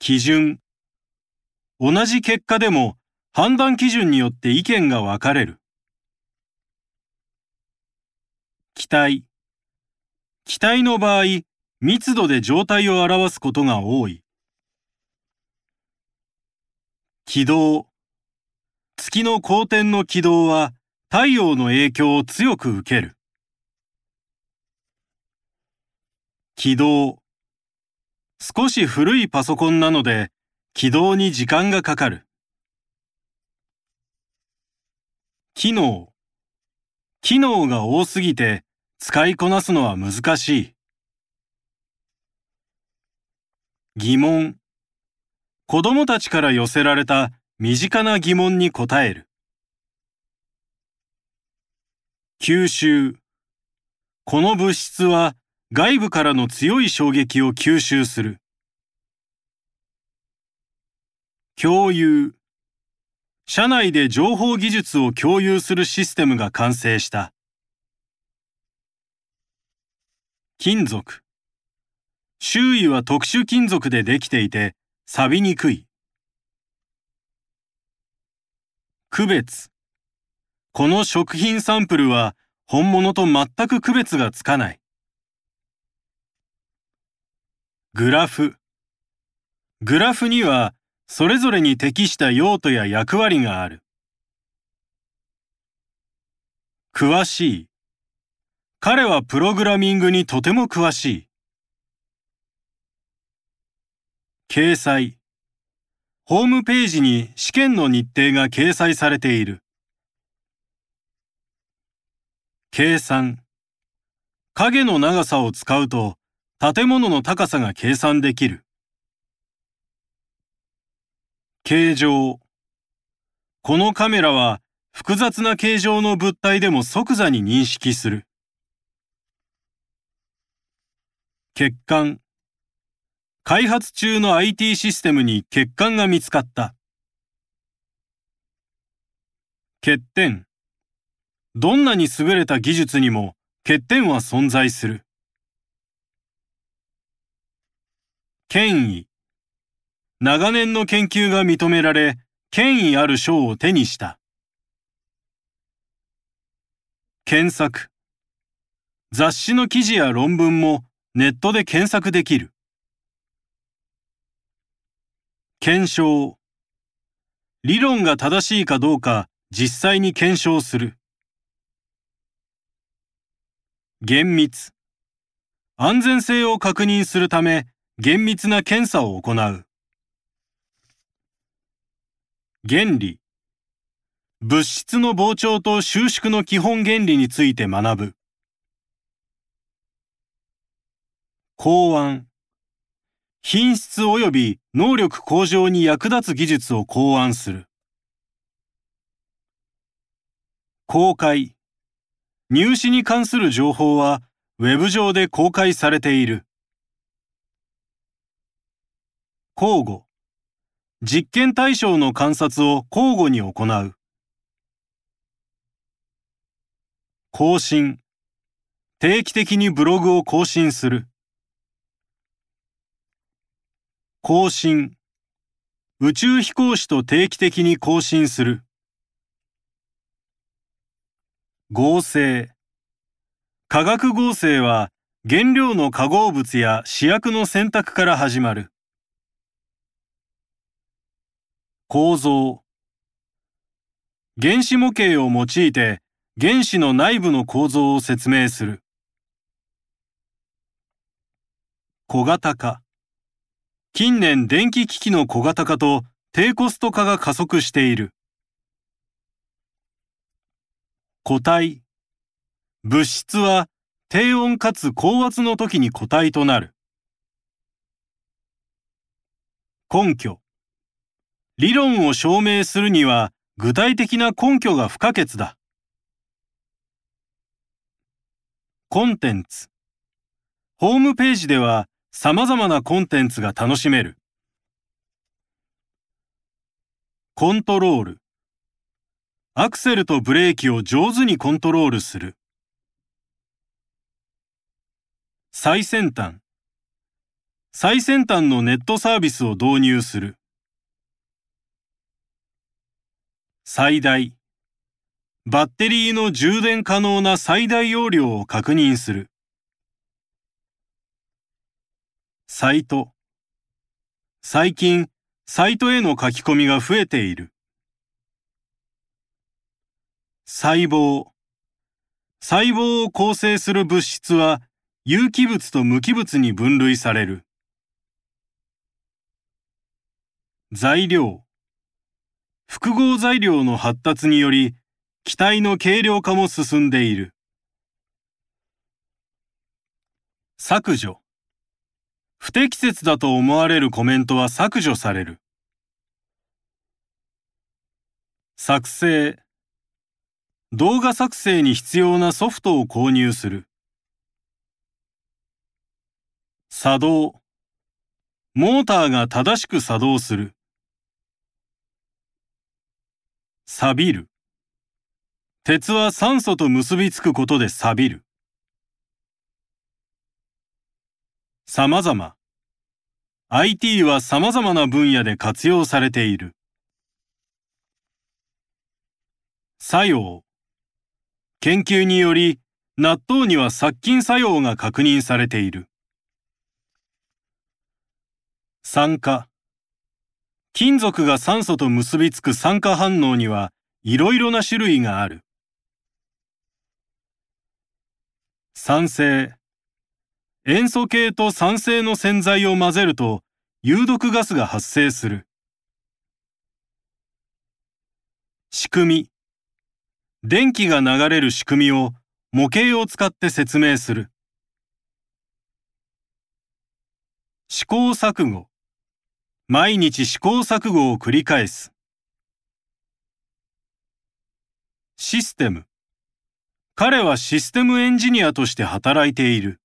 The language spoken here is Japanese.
基準。同じ結果でも判断基準によって意見が分かれる。気体。気体の場合、密度で状態を表すことが多い。軌道。月の公転の軌道は太陽の影響を強く受ける。起動。少し古いパソコンなので起動に時間がかかる。機能。機能が多すぎて使いこなすのは難しい。疑問。子供たちから寄せられた身近な疑問に答える。吸収。この物質は外部からの強い衝撃を吸収する。共有。社内で情報技術を共有するシステムが完成した。金属。周囲は特殊金属でできていて、錆びにくい。区別。この食品サンプルは本物と全く区別がつかない。グラフ。グラフにはそれぞれに適した用途や役割がある。詳しい。彼はプログラミングにとても詳しい。掲載。ホームページに試験の日程が掲載されている。計算。影の長さを使うと建物の高さが計算できる。形状。このカメラは複雑な形状の物体でも即座に認識する。欠陥。開発中の IT システムに欠陥が見つかった。欠点。どんなに優れた技術にも欠点は存在する。権威。長年の研究が認められ、権威ある賞を手にした。検索。雑誌の記事や論文もネットで検索できる。検証。理論が正しいかどうか実際に検証する。厳密。安全性を確認するため厳密な検査を行う。原理。物質の膨張と収縮の基本原理について学ぶ。考案。品質及び能力向上に役立つ技術を考案する。公開。入試に関する情報はウェブ上で公開されている。交互。実験対象の観察を交互に行う。更新。定期的にブログを更新する。更新。宇宙飛行士と定期的に更新する。合成。化学合成は原料の化合物や試薬の選択から始まる。構造。原子模型を用いて原子の内部の構造を説明する。小型化。近年電気機器の小型化と低コスト化が加速している。固体。物質は低温かつ高圧の時に固体となる。根拠。理論を証明するには具体的な根拠が不可欠だ。コンテンツ。ホームページでは様々なコンテンツが楽しめる。コントロール。アクセルとブレーキを上手にコントロールする。最先端。最先端のネットサービスを導入する。最大。バッテリーの充電可能な最大容量を確認する。サイト。最近、サイトへの書き込みが増えている。細胞。細胞を構成する物質は有機物と無機物に分類される。材料。複合材料の発達により、機体の軽量化も進んでいる。削除。不適切だと思われるコメントは削除される。作成。動画作成に必要なソフトを購入する。作動。モーターが正しく作動する。錆びる。鉄は酸素と結びつくことで錆びる。様々。IT は様々な分野で活用されている。作用。研究により、納豆には殺菌作用が確認されている。酸化。金属が酸素と結びつく酸化反応にはいろいろな種類がある。酸性。塩素系と酸性の洗剤を混ぜると有毒ガスが発生する。仕組み。電気が流れる仕組みを模型を使って説明する。試行錯誤。毎日試行錯誤を繰り返す。システム。彼はシステムエンジニアとして働いている。